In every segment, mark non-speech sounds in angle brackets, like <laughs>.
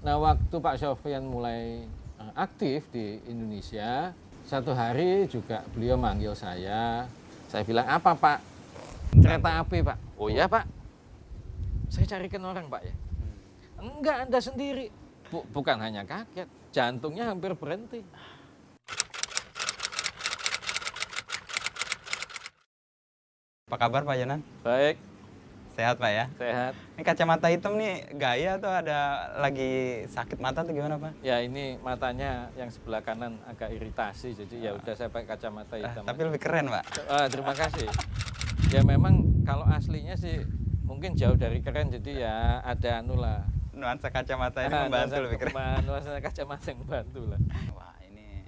Nah, waktu Pak Sofian mulai eh, aktif di Indonesia, satu hari juga beliau manggil saya. Saya bilang, apa Pak? Kereta api Pak. Oh iya Pak. Saya carikan orang Pak ya. Enggak, Anda sendiri. Bu- bukan hanya kaget, jantungnya hampir berhenti. Apa kabar Pak Jonan? Baik, Sehat Pak ya? sehat. Ini kacamata hitam nih gaya atau ada lagi sakit mata atau gimana Pak? Ya ini matanya yang sebelah kanan agak iritasi, jadi ya udah saya pakai kacamata Ah, hitam. tapi lebih keren Pak. Ah, terima kasih. Ya memang kalau aslinya sih mungkin jauh dari keren, jadi ya ada anu lah. Nuansa kacamata ini Ah, membantu lebih keren. Nuansa kacamata yang membantu lah. Wah ini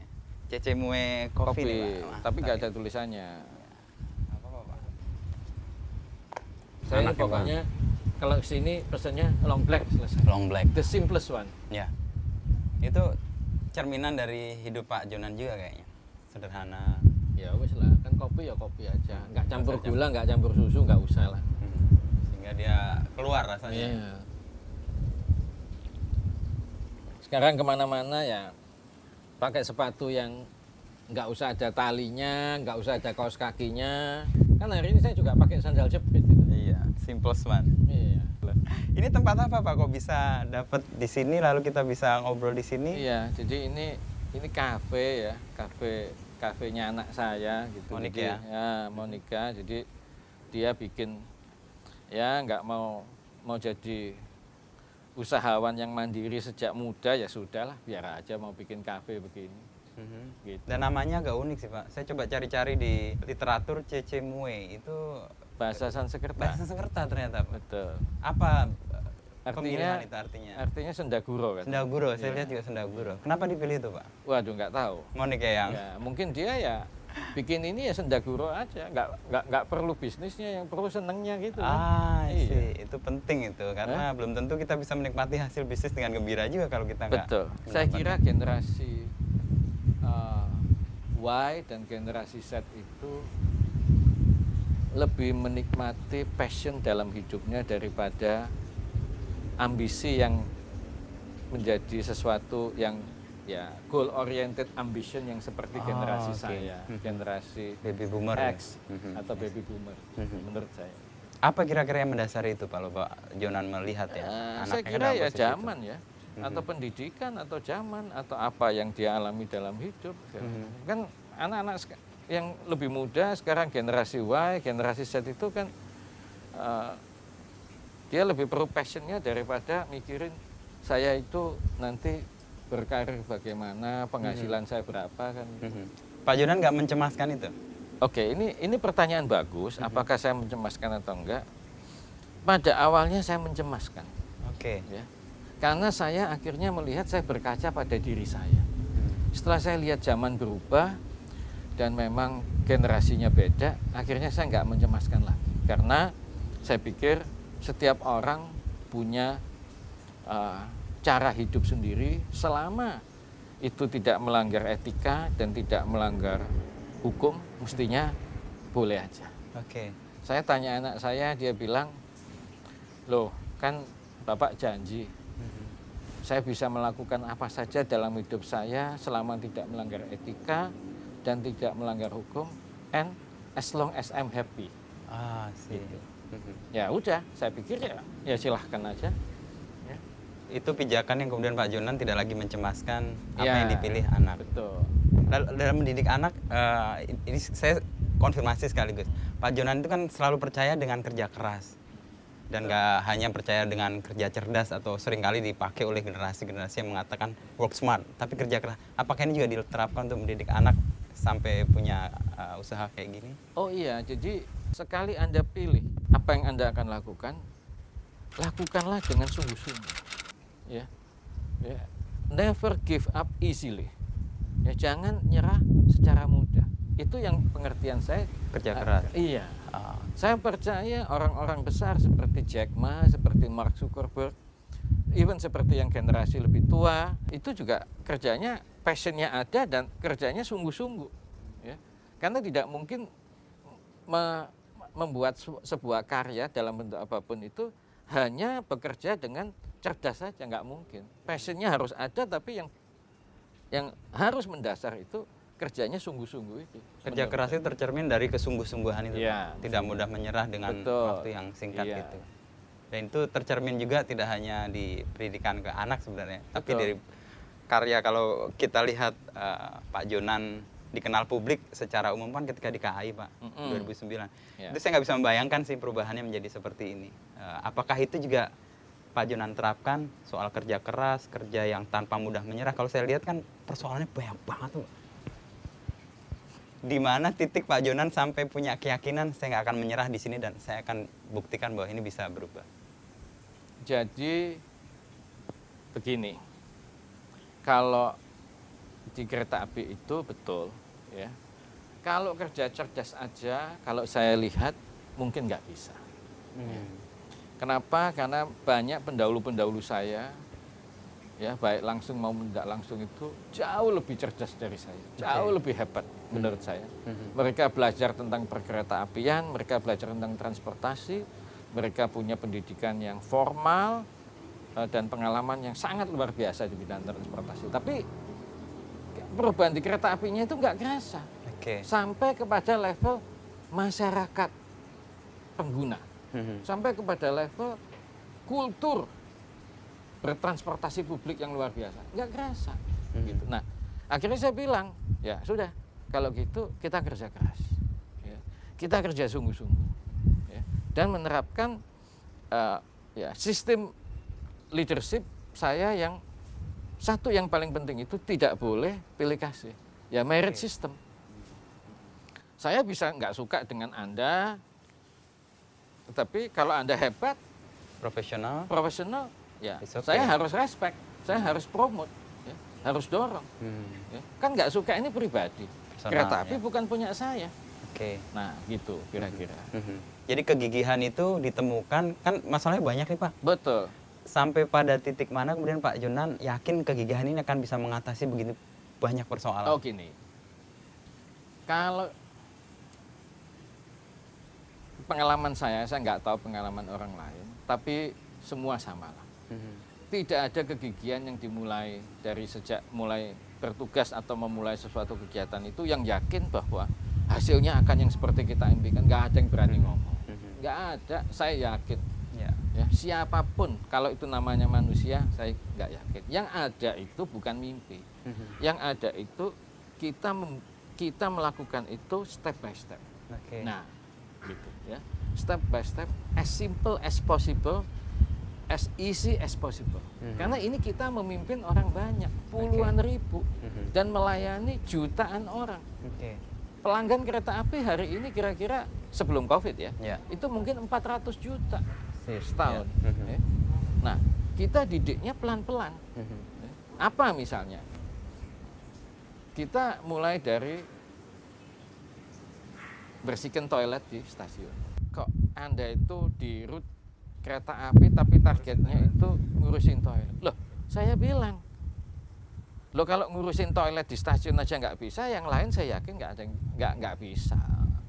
Cece Mue Coffee, nih Pak. Mantap tapi nggak ada tulisannya. Apa-apa, Pak? Saya Anaknya pokoknya kalau sini pesannya long black selesai. Long black. The simplest one. Ya. Itu cerminan dari hidup Pak Jonan juga kayaknya. Sederhana. Ya wes lah, kan kopi ya kopi aja. Nggak campur usah gula, nggak campur susu, nggak usah lah. Hmm. Sehingga dia keluar rasanya. Iya. Sekarang ke mana-mana ya pakai sepatu yang nggak usah ada talinya, nggak usah ada kaos kakinya. Kan hari ini saya juga pakai sandal jepit. Gitu. Iya, simplest one. Iya. Ini tempat apa Pak? Kok bisa dapat di sini lalu kita bisa ngobrol di sini? Iya, jadi ini ini kafe ya, kafe kafenya anak saya gitu. Monica Jadi, ya? ya Monica. Jadi dia bikin ya nggak mau mau jadi usahawan yang mandiri sejak muda ya sudahlah biar aja mau bikin kafe begini Mhm. gitu. Dan namanya agak unik sih Pak. Saya coba cari-cari di literatur Cece Mue itu Bahasa Sanskerta. bahasa Sanskerta ternyata Pak. Betul. Apa eh, Artinya itu artinya? artinya sendaguro kan. Sendaguro, saya Iya. lihat juga sendaguro. Kenapa dipilih itu Pak? Waduh nggak tahu. Monik ya yang Ya, mungkin dia ya bikin ini ya sendaguro aja, nggak nggak nggak perlu bisnisnya, yang perlu senengnya gitu. kan. Ah, Iya. sih, itu penting itu karena belum tentu kita bisa menikmati hasil bisnis dengan gembira juga kalau kita nggak. Betul. Saya kira generasi Y dan generasi Z itu lebih menikmati passion dalam hidupnya daripada ambisi yang menjadi sesuatu yang ya goal oriented ambition yang seperti Oh, generasi oke. saya, Mhm. generasi baby boomer. ya? X Mhm. atau baby boomer menurut saya. Apa kira-kira yang mendasari itu Pak, Pak Jonan melihat ya? Anaknya saya kan kira ya posisi itu. zaman ya atau pendidikan atau zaman atau apa yang dia alami dalam hidup. Mhm. kan anak-anak yang lebih muda sekarang generasi Y generasi Z itu kan eh, dia lebih perlu passionnya daripada mikirin saya itu nanti berkarir bagaimana penghasilan saya berapa kan Mhm. Pak Jonan nggak mencemaskan itu? Oke, ini ini pertanyaan bagus. Apakah saya mencemaskan atau enggak? Pada awalnya saya mencemaskan, Oke. ya, karena saya akhirnya melihat saya berkaca pada diri saya. Setelah saya lihat zaman berubah dan memang generasinya beda, akhirnya saya nggak mencemaskan lagi, karena saya pikir setiap orang punya uh, cara hidup sendiri selama itu tidak melanggar etika dan tidak melanggar hukum, mestinya boleh aja. Oke. Saya tanya anak saya, dia bilang, loh kan bapak janji. Saya bisa melakukan apa saja dalam hidup saya selama tidak melanggar etika dan tidak melanggar hukum, and as long as I'm happy. Ah, sih. Gitu. Mhm. Ya udah, saya pikir ya, ya silahkan aja. Ya, Itu pijakan yang kemudian Pak Jonan tidak lagi mencemaskan apa Ya. yang dipilih anak. betul. Dal- Dalam mendidik anak, eh, ini saya konfirmasi sekaligus. Pak Jonan itu kan selalu percaya dengan kerja keras dan nggak hanya percaya dengan kerja cerdas atau sering kali dipakai oleh generasi-generasi yang mengatakan work smart, tapi kerja keras. Apakah ini juga diterapkan untuk mendidik anak sampai punya eh, usaha kayak gini? Oh iya, jadi sekali Anda pilih apa yang Anda akan lakukan, lakukanlah dengan sungguh-sungguh. Ya. ya. Never give up easily. Ya, jangan nyerah secara mudah. Itu yang pengertian saya. Kerja keras. iya. Ah, Saya percaya orang-orang besar seperti Jack Ma, seperti Mark Zuckerberg, even seperti yang generasi lebih tua, itu juga kerjanya passionnya ada dan kerjanya sungguh-sungguh. Ya. Karena tidak mungkin me- membuat sebuah karya dalam bentuk apa pun itu hanya bekerja dengan cerdas saja nggak mungkin. Passionnya harus ada tapi yang yang harus mendasar itu kerjanya sungguh-sungguh itu. Kerja keras itu tercermin dari kesungguh-sungguhan itu. Pak. Tidak mudah menyerah dengan Betul. waktu yang singkat Iya. gitu. Dan itu tercermin juga tidak hanya di pendidikan ke anak sebenarnya, tapi Betul. dari karya kalau kita lihat eh, Pak Jonan dikenal publik secara umum kan ketika di KAI Pak Mm-mm. 2009. Ya. Itu saya nggak bisa membayangkan sih perubahannya menjadi seperti ini. Eh, apakah itu juga Pak Jonan terapkan soal kerja keras, kerja yang tanpa mudah menyerah? Kalau saya lihat kan persoalannya banyak banget tuh. Di mana titik Pak Jonan sampai punya keyakinan saya nggak akan menyerah di sini dan saya akan buktikan bahwa ini bisa berubah. Jadi begini, kalau di kereta api itu betul, ya. Kalau kerja cerdas aja, kalau saya lihat mungkin nggak bisa. Kenapa? Karena banyak pendahulu-pendahulu saya, ya baik langsung maupun tidak langsung itu jauh lebih cerdas dari saya, jauh Oke. lebih hebat menurut saya. Mhm. Mereka belajar tentang perkereta apian, mereka belajar tentang transportasi, mereka punya pendidikan yang formal eh, dan pengalaman yang sangat luar biasa di bidang transportasi. Tapi perubahan di kereta apinya itu nggak kerasa Oke. sampai kepada level masyarakat pengguna, Mhm. sampai kepada level kultur bertransportasi publik yang luar biasa, nggak kerasa. Gitu. Nah, akhirnya saya bilang, ya sudah, kalau gitu kita kerja keras, ya. kita kerja sungguh-sungguh, ya. dan menerapkan eh, ya sistem leadership saya yang satu yang paling penting itu tidak boleh pilih kasih, ya merit system. Saya bisa nggak suka dengan anda, tetapi kalau anda hebat, Profesional. profesional, ya okay. saya harus respect, saya harus promote, ya, harus dorong. Hmm. ya. Kan nggak suka ini pribadi. Personal, Kereta api ya. bukan punya saya. Oke. Nah, gitu kira-kira. Mhm. Jadi kegigihan itu ditemukan kan masalahnya banyak nih Pak. Betul. Sampai pada titik mana kemudian Pak Jonan yakin kegigihan ini akan bisa mengatasi begitu banyak persoalan. Oh gini, kalau pengalaman saya, saya nggak tahu pengalaman orang lain, tapi semua sama lah. Mhm. Tidak ada kegigihan yang dimulai dari sejak mulai bertugas atau memulai sesuatu kegiatan itu yang yakin bahwa hasilnya akan yang seperti kita impikan. Nggak ada yang berani ngomong. Mhm. Nggak ada, saya yakin. Ya. Ya, siapa pun, kalau itu namanya manusia, saya nggak yakin. Yang ada itu bukan mimpi. Yang ada itu kita mem- kita melakukan itu step by step. Oke. Nah, gitu ya. Step by step, as simple as possible, as easy as possible. Mhm. Karena ini kita memimpin orang banyak, puluhan ribu, Mhm. dan melayani jutaan orang. Oke. Pelanggan kereta api hari ini kira-kira sebelum COVID ya, Ya. itu mungkin 400 juta Sip. setahun. Ya. Mhm. ya. Nah, kita didiknya pelan-pelan. Mhm. Apa misalnya? Kita mulai dari bersihkan toilet di stasiun. Kok Anda itu di rute kereta api tapi targetnya itu ngurusin toilet? Loh, saya bilang. Loh kalau ngurusin toilet di stasiun aja nggak bisa, yang lain saya yakin nggak ada nggak nggak bisa.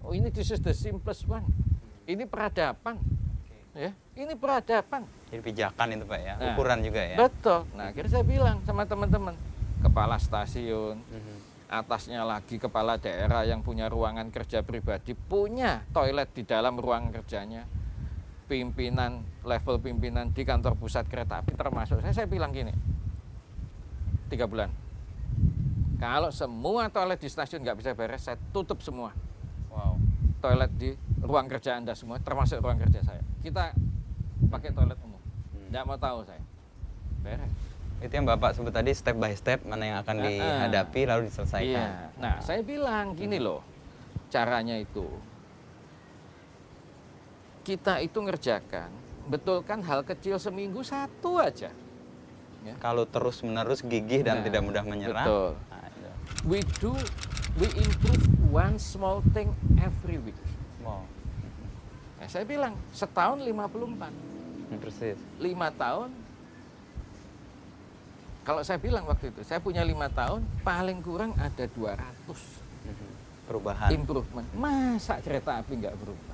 Oh ini this is the simplest one. Ini peradaban. Ya, ini peradaban. Jadi pijakan itu Pak ya. Nah, Ukuran juga ya. Betul. Nah, akhirnya saya bilang sama teman-teman, kepala stasiun, Mhm. atasnya lagi kepala daerah yang punya ruangan kerja pribadi, punya toilet di dalam ruang kerjanya, pimpinan, level pimpinan di kantor pusat kereta api termasuk saya, saya bilang gini, tiga bulan. Kalau semua toilet di stasiun nggak bisa beres, saya tutup semua Wow. toilet di ruang kerja Anda semua, termasuk ruang kerja saya. Kita pakai toilet umum. Hmm. Nggak mau tahu saya. Beres. Itu yang Bapak sebut tadi step by step mana yang akan Ah, ah. dihadapi lalu diselesaikan. Iya. Nah, saya bilang gini loh, caranya itu. Kita itu ngerjakan, betulkan hal kecil seminggu satu aja. Ya. Kalau terus menerus gigih dan Nah, tidak mudah menyerah. betul. Nah. We do, we improve one small thing every week. Wow. Nah, saya bilang setahun 54, Hmm, Persis. lima tahun. Kalau saya bilang waktu itu, saya punya lima tahun, paling kurang ada 200 Mhm. Perubahan. improvement. Masa kereta api nggak berubah?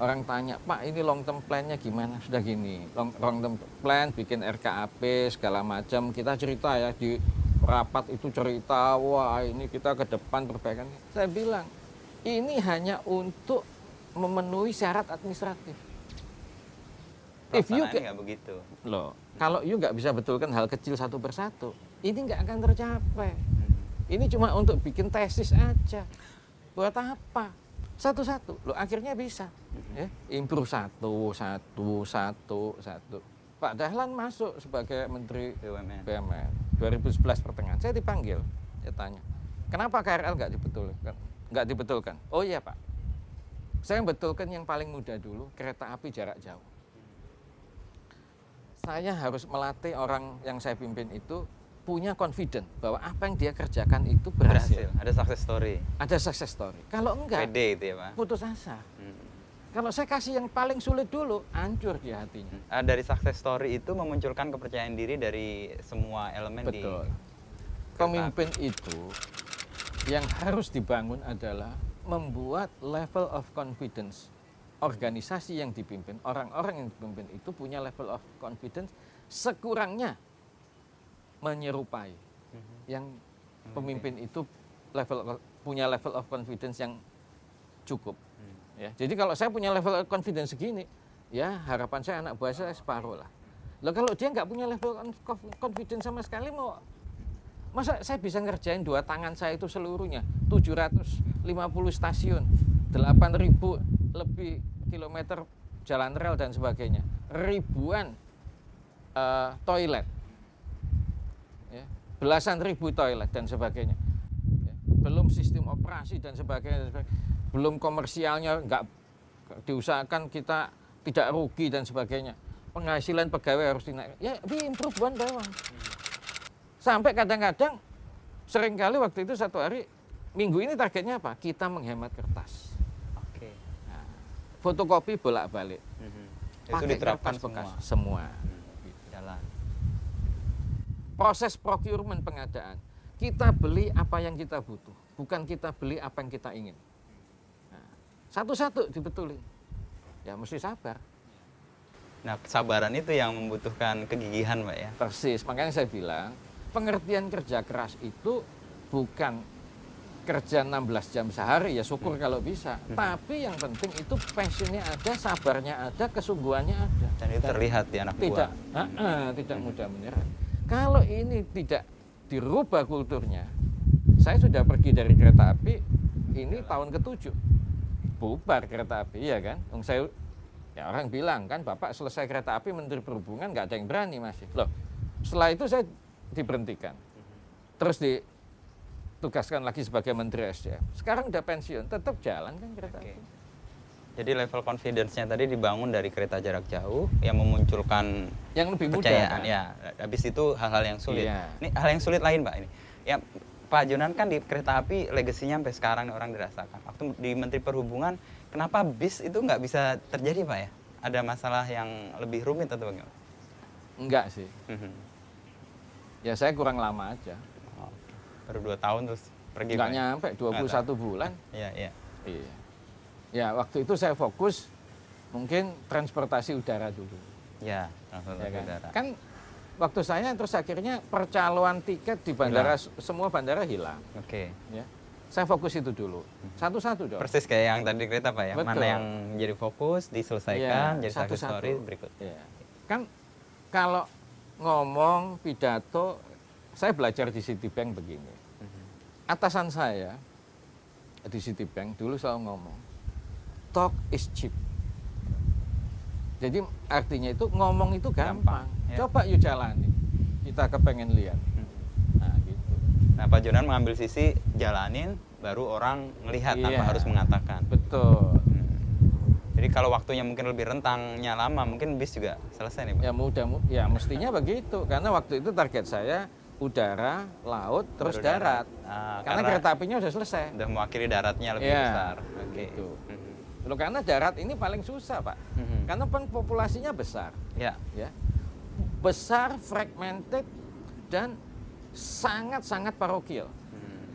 Orang tanya, Pak ini long term plan-nya gimana? Sudah gini, long, long term plan bikin RKAP segala macam. Kita cerita ya di rapat itu cerita, wah ini kita ke depan perbaikan. Saya bilang, ini hanya untuk memenuhi syarat administratif. If you nggak begitu. loh, kalau you nggak bisa betulkan hal kecil satu persatu, ini nggak akan tercapai. Ini cuma untuk bikin tesis aja. Buat apa? Satu-satu. Loh, akhirnya bisa. Ya, improve satu, satu, satu, satu. Pak Dahlan masuk sebagai Menteri BUMN. BUMN 2011 pertengahan. Saya dipanggil, saya tanya, kenapa KRL nggak dibetulkan? Nggak dibetulkan? Oh iya Pak, saya betulkan yang paling mudah dulu, kereta api jarak jauh. Saya harus melatih orang yang saya pimpin itu punya confident bahwa apa yang dia kerjakan itu berhasil. Berhasil. Ada success story. Ada success story. Kalau enggak, PD itu ya Pak. putus asa. Hmm. Kalau saya kasih yang paling sulit dulu, hancur di hatinya. Ah, dari success story itu memunculkan kepercayaan diri dari semua elemen Betul. di Pemimpin itu yang harus dibangun adalah membuat level of confidence organisasi yang dipimpin, orang-orang yang dipimpin itu punya level of confidence sekurangnya menyerupai. Yang pemimpin itu level punya level of confidence yang cukup. Ya, jadi kalau saya punya level of confidence segini, ya harapan saya anak buah saya separuh lah. Loh kalau dia nggak punya level of confidence sama sekali mau masa saya bisa ngerjain dua tangan saya itu seluruhnya? 750 stasiun 8000 lebih kilometer jalan rel dan sebagainya. Ribuan eh, toilet belasan ribu toilet dan sebagainya Ya, belum sistem operasi dan sebagainya, dan sebagainya. belum komersialnya nggak diusahakan kita tidak rugi dan sebagainya penghasilan pegawai harus dinaik ya we improve one by one sampai kadang-kadang sering kali waktu itu satu hari minggu ini targetnya apa kita menghemat kertas Oke. Nah, fotokopi bolak-balik Mhm. Itu diterapkan kertas bekas semua. Hmm. Proses procurement pengadaan kita beli apa yang kita butuh bukan kita beli apa yang kita ingin Nah, satu-satu dibetulin ya mesti sabar Nah, kesabaran itu yang membutuhkan kegigihan, Pak ya. persis makanya saya bilang pengertian kerja keras itu bukan kerja 16 jam sehari ya syukur Hmm. kalau bisa tapi yang penting itu passionnya ada sabarnya ada kesungguhannya ada Dan itu terlihat di anak tidak buah. ah, ah, tidak mudah menyerah kalau ini tidak dirubah kulturnya saya sudah pergi dari kereta api ini tahun ketujuh. Bubar kereta api ya kan? Wong saya ya orang bilang kan bapak selesai kereta api menteri perhubungan nggak ada yang berani masih loh setelah itu saya diberhentikan. Terus ditugaskan lagi sebagai menteri SDM sekarang udah pensiun tetap jalan kan kereta Oke. api Jadi level confidence-nya tadi dibangun dari kereta jarak jauh yang memunculkan yang lebih mudah kan? ya. Habis itu hal-hal yang sulit. Iya. Ini hal yang sulit lain, Pak ini. Ya Pak Jonan kan di kereta api legasinya sampai sekarang orang dirasakan. Waktu di Menteri Perhubungan, kenapa bis itu nggak bisa terjadi, Pak ya? Ada masalah yang lebih rumit atau bagaimana? enggak sih Mhm. ya saya kurang lama aja Oh, baru dua tahun terus pergi, nggak Pak ya? nyampe 21 bulan Iya, iya. Iya. Ya, waktu itu saya fokus mungkin transportasi udara dulu. Ya, Ya kan? udara. kan waktu saya terus akhirnya percaloan tiket di bandara semua bandara hilang, Oke. ya. Saya fokus itu dulu. Satu-satu dong. Persis kayak yang tadi kereta Pak ya. Mana Betul. yang menjadi fokus diselesaikan Iya, jadi satu-satu. story berikut. Ya. Kan kalau ngomong pidato saya belajar di Citibank begini. Atasan saya di Citibank dulu selalu ngomong talk is cheap. Jadi artinya itu ngomong itu gampang. Gampang, ya. Coba yuk jalani. Kita kepengen lihat. Nah, gitu. Nah, Pak Jonan mengambil sisi jalanin baru orang melihat tanpa Iya. harus mengatakan. Betul. Hmm. Jadi kalau waktunya mungkin lebih rentangnya lama, mungkin bis juga selesai nih, Pak. Ya mudah mu- ya mestinya begitu karena waktu itu target saya udara, laut, terus Baru darat. Ah, karena, kereta apinya udah selesai. udah mewakili daratnya lebih Iya, besar. Oke. gitu. Mhm. Loh, karena darat ini paling susah, Pak. Mhm. Karena populasinya besar, Ya. ya. Besar, fragmented dan sangat-sangat parokial. Hmm.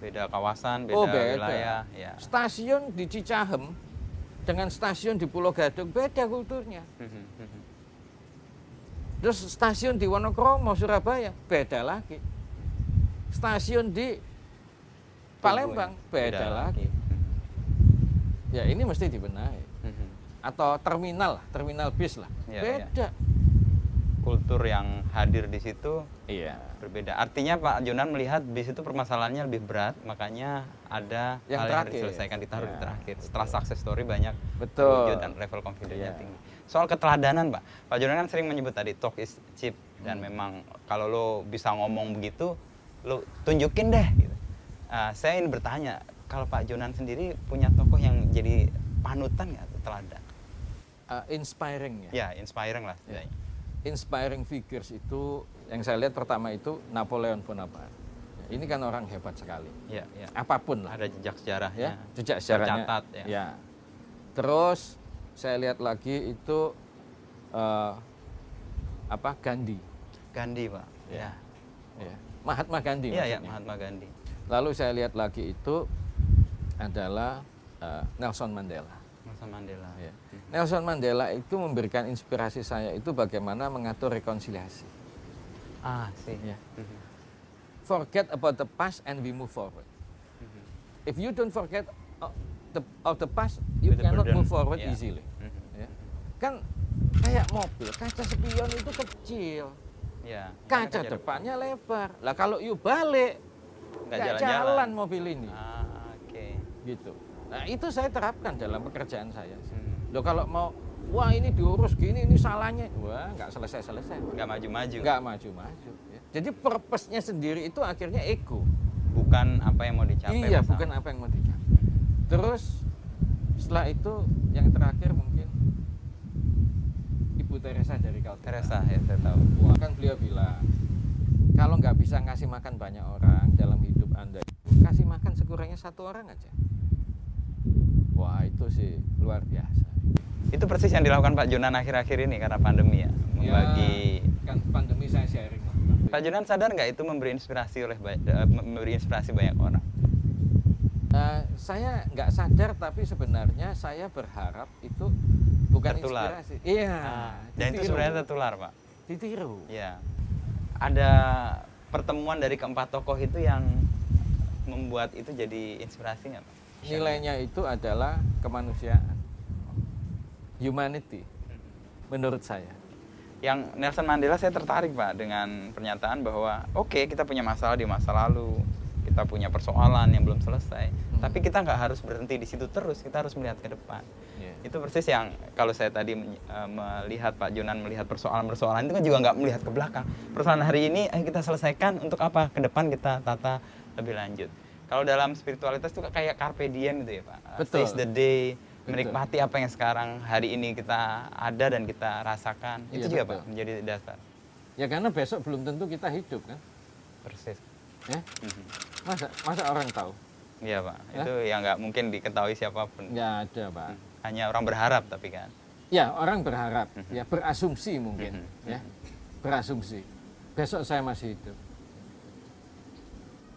Beda kawasan, beda, Oh, beda. wilayah, ya. Stasiun di Cicahem dengan stasiun di Pulau Gadung beda kulturnya. Mhm, mhm. Terus stasiun di Wonokromo Surabaya beda lagi. Stasiun di Palembang beda, lagi. Ya ini mesti dibenahi. Mhm. Atau terminal, lah, terminal bis lah. Iya, beda. Kultur yang hadir di situ Iya. berbeda. Artinya Pak Jonan melihat bis itu permasalahannya lebih berat, makanya ada Yang hal yang harus terakhir. diselesaikan ditaruh di Ya, terakhir. Setelah success story banyak Betul. dan level confidence-nya Iya. tinggi. Soal keteladanan, Pak. Pak Jonan kan sering menyebut tadi talk is cheap dan Hmm. memang kalau lo bisa ngomong begitu, lo tunjukin deh. Gitu. Ah, saya ingin bertanya, kalau Pak Jonan sendiri punya tokoh yang jadi panutan nggak teladan? Uh, inspiring ya. Ya, inspiring lah. Ya. Inspiring figures itu yang saya lihat pertama itu Napoleon Bonaparte. Ya, Ini kan orang hebat sekali. Ya, ya. Apa pun lah. Ada jejak sejarah ya jejak sejarahnya Tercatat, ya. ya. terus saya lihat lagi itu eh, apa Gandhi Gandhi, Pak. Ya. ya. Mahatma Gandhi Iya, ya. Mahatma Gandhi. lalu saya lihat lagi itu adalah eh, Nelson Mandela Nelson Mandela. Ya. Nelson Mandela itu memberikan inspirasi saya itu bagaimana mengatur rekonsiliasi Ah, sih. Ya. Mhm. forget about the past and we move forward Mhm. if you don't forget of the, of the past you With cannot move forward ya. easily Mhm. ya. kan kayak mobil kaca spion itu kecil Ya. kaca depannya lebar lah kalau you balik Nggak jalan-jalan. jalan mobil ini Ah. Gitu nah itu saya terapkan dalam pekerjaan saya Hmm. Loh kalau mau wah ini diurus gini ini salahnya wah nggak selesai selesai Nggak maju-maju. nggak maju maju jadi purpose-nya sendiri itu akhirnya ego Bukan apa yang mau dicapai. iya bersama. bukan apa yang mau dicapai terus setelah itu yang terakhir mungkin Ibu Teresa dari Calcutta Teresa ya saya tahu. Wah, kan beliau bilang kalau nggak bisa ngasih makan banyak orang dalam hidup anda kasih makan sekurangnya satu orang aja wah itu sih luar biasa Itu persis yang dilakukan Pak Jonan akhir-akhir ini karena pandemi ya, membagi. Ya, kan pandemi saya sharing. Pak Jonan sadar nggak itu memberi inspirasi oleh eh, memberi inspirasi banyak orang? Eh, saya nggak sadar tapi sebenarnya saya berharap itu bukan Tertular. inspirasi iya Ah, dan itu sebenarnya tertular Pak. ditiru Ya. Ada pertemuan dari keempat tokoh itu yang membuat itu jadi inspirasi nggak Pak? Nilainya itu adalah kemanusiaan humanity menurut saya Yang Nelson Mandela saya tertarik Pak dengan pernyataan bahwa oke kita punya masalah di masa lalu, kita punya persoalan yang belum selesai, Hmm. tapi kita nggak harus berhenti di situ terus, kita harus melihat ke depan. Iya. Itu persis yang kalau saya tadi eh, melihat Pak Jonan melihat persoalan-persoalan itu kan juga nggak melihat ke belakang. Persoalan hari ini kita selesaikan untuk apa? Ke depan kita tata lebih lanjut. Kalau dalam spiritualitas itu kayak carpe diem gitu ya Pak. Uh, Betul. Seize the day, Betul. menikmati apa yang sekarang hari ini kita ada dan kita rasakan. Iya, itu juga betul. Pak menjadi dasar. ya karena besok belum tentu kita hidup kan Persis. ya Mhm. masa masa orang tahu Iya Pak. Ya. Itu yang nggak mungkin diketahui siapa pun. nggak ada pak Hanya orang berharap tapi kan. ya orang berharap Mhm. ya berasumsi mungkin Mhm. ya berasumsi besok saya masih hidup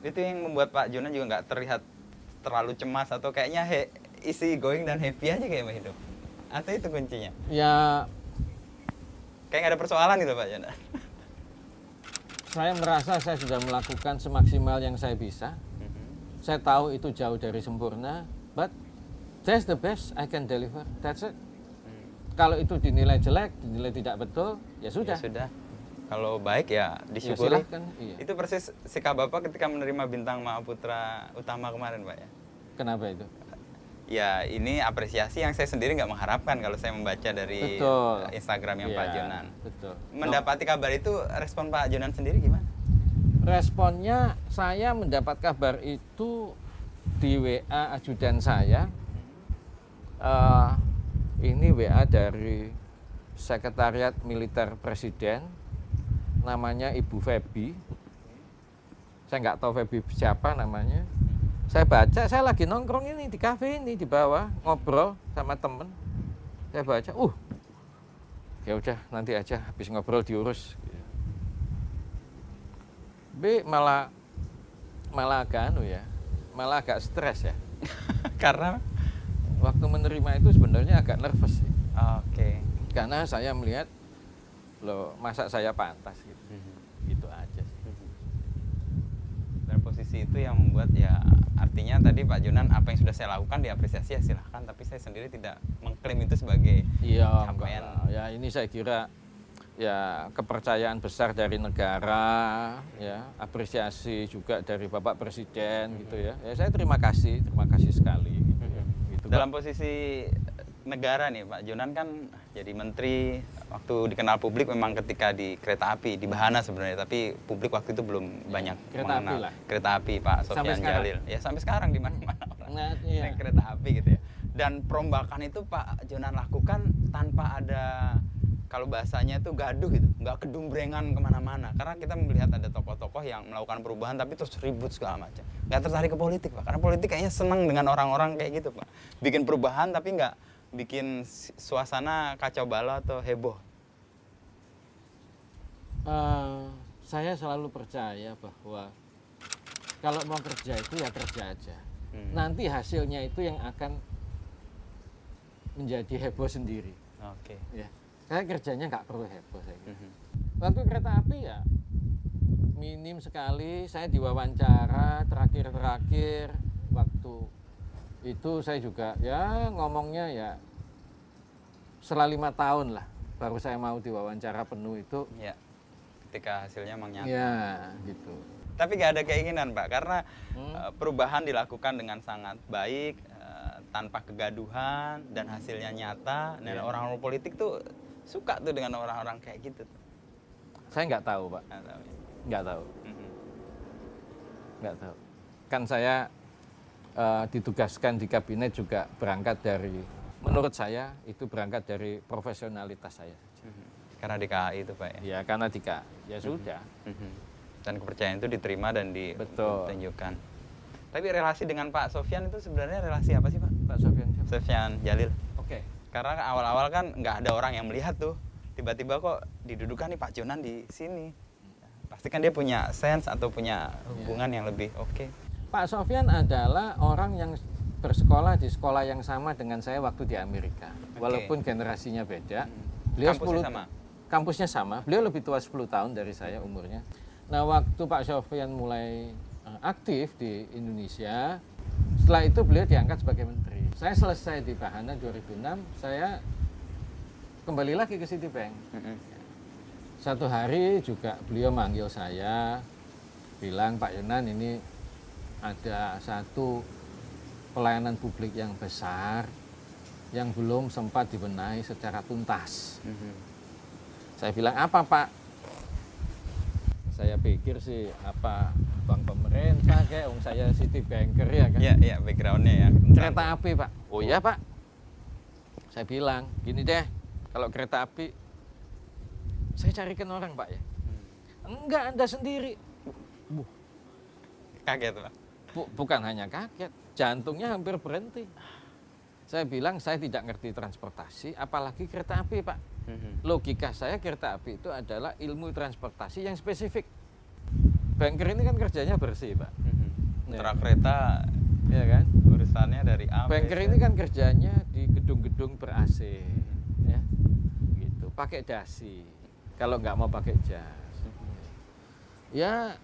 itu yang membuat Pak Jonan juga nggak terlihat terlalu cemas atau kayaknya he, isi going dan happy aja kayak hidup atau itu kuncinya? Ya. Kayak nggak ada persoalan gitu Pak Jonan. Saya merasa saya sudah melakukan semaksimal yang saya bisa. Saya tahu itu jauh dari sempurna but that's the best I can deliver. That's it. Kalau itu dinilai jelek dinilai tidak betul ya sudah. Ya sudah kalau baik ya Ya, disyukuri silahkan iya. itu persis sikap Bapak ketika menerima bintang Mahaputra Utama kemarin Pak ya? Kenapa itu? Ya ini apresiasi yang saya sendiri nggak mengharapkan kalau saya membaca dari Betul. Instagram yang Iya, Pak Jonan. betul. Mendapati kabar itu respon Pak Jonan sendiri gimana? Responnya saya mendapat kabar itu di WA ajudan saya. Eh, ini WA dari sekretariat militer presiden namanya Ibu Febi. Saya nggak tahu Febi siapa namanya. Saya baca saya lagi nongkrong ini di kafe ini di bawah ngobrol sama temen. Saya baca uh ya udah nanti aja habis ngobrol diurus. B malah malah agak anu ya malah agak stres ya. <laughs> Karena? Waktu menerima itu sebenarnya agak nervous. Oke. Karena saya melihat loh masa saya pantas gitu. Mhm. Gitu aja sih. Dan posisi itu yang membuat ya artinya tadi Pak Jonan apa yang sudah saya lakukan diapresiasi ya silahkan tapi saya sendiri tidak mengklaim itu sebagai Iya, capaian. ya ini saya kira ya kepercayaan besar dari negara, ya apresiasi juga dari Bapak Presiden gitu ya. Ya saya terima kasih, terima kasih sekali. Gitu, ya. Gitu. Dalam posisi negara nih Pak Jonan kan jadi menteri waktu dikenal publik memang ketika di kereta api di Bahana sebenarnya tapi publik waktu itu belum banyak kereta api mengenal. lah. kereta api Pak Sofian. Jalil. Ya sampai sekarang di mana-mana orang Nah, <laughs> iya. naik kereta api gitu ya. Dan perombakan itu Pak Jonan lakukan tanpa ada kalau bahasanya itu gaduh gitu. Nggak kedumbrengan ke mana-mana. Karena kita melihat ada tokoh-tokoh yang melakukan perubahan tapi terus ribut segala macam. Nggak tertarik ke politik Pak. Karena politik kayaknya senang dengan orang-orang kayak gitu Pak. Bikin perubahan tapi nggak bikin suasana kacau balau atau heboh Eh, saya selalu percaya bahwa kalau mau kerja itu ya kerja aja. Hmm. Nanti hasilnya itu yang akan menjadi heboh sendiri. oke Ya, saya kerjanya nggak perlu heboh saya. kira. Mhm. Waktu kereta api ya minim sekali. Saya diwawancara terakhir-terakhir waktu itu saya juga ya ngomongnya ya setelah lima tahun lah baru saya mau diwawancara penuh itu. ya ketika hasilnya emang nyata Ya gitu. tapi nggak ada keinginan Pak karena Hmm. eh, perubahan dilakukan dengan sangat baik eh, tanpa kegaduhan dan hasilnya nyata dan Iya. orang-orang politik tuh suka tuh dengan orang-orang kayak gitu tuh. Saya nggak tahu pak, Nggak tahu ya. nggak tahu, Mhm. nggak tahu. Kan saya eh, ditugaskan di kabinet juga berangkat dari, menurut saya itu berangkat dari profesionalitas saya. Mhm. karena di KAI itu Pak ya Ya karena tiga, ya sudah. Mhm. dan kepercayaan itu diterima dan ditunjukkan tapi relasi dengan Pak Sofian itu sebenarnya relasi apa sih Pak Pak Sofian siapa? Sofian Jalil Oke. karena awal-awal kan nggak ada orang yang melihat tuh tiba-tiba kok didudukan nih Pak Jonan di sini pasti kan dia punya sense atau punya hubungan yang lebih oke Pak Sofian adalah orang yang bersekolah di sekolah yang sama dengan saya waktu di Amerika. Oke. Walaupun generasinya beda. Hmm. Beliau Kampusnya 10 sama? Kampusnya sama. Beliau lebih tua 10 tahun dari saya umurnya. Nah, waktu Pak Sofian mulai eh, aktif di Indonesia, setelah itu beliau diangkat sebagai menteri. Saya selesai di Bahana 2006, saya kembali lagi ke Citibank. Satu hari juga beliau manggil saya, bilang Pak Yonan ini ada satu pelayanan publik yang besar yang belum sempat dibenahi secara tuntas. Saya bilang apa Pak? Saya pikir sih apa bank pemerintah kayak, um saya Citibanker ya kan. Iya, iya backgroundnya ya. Kereta api Pak. Oh iya Pak. Saya bilang gini deh, kalau kereta api saya carikan orang Pak ya. Enggak, Anda sendiri. Buh, Kaget Pak. bu- bukan hanya kaget, jantungnya hampir berhenti. Saya bilang saya tidak ngerti transportasi, apalagi kereta api Pak. Mhm. Logika saya kereta api itu adalah ilmu transportasi yang spesifik. Banker ini kan kerjanya bersih Pak. Mhm. Ya. Truk kereta Ya kan? urusannya dari A. Banker ini kan kerjanya di gedung-gedung ber AC, ya, gitu. Pakai dasi. Kalau nggak mau pakai jas, ya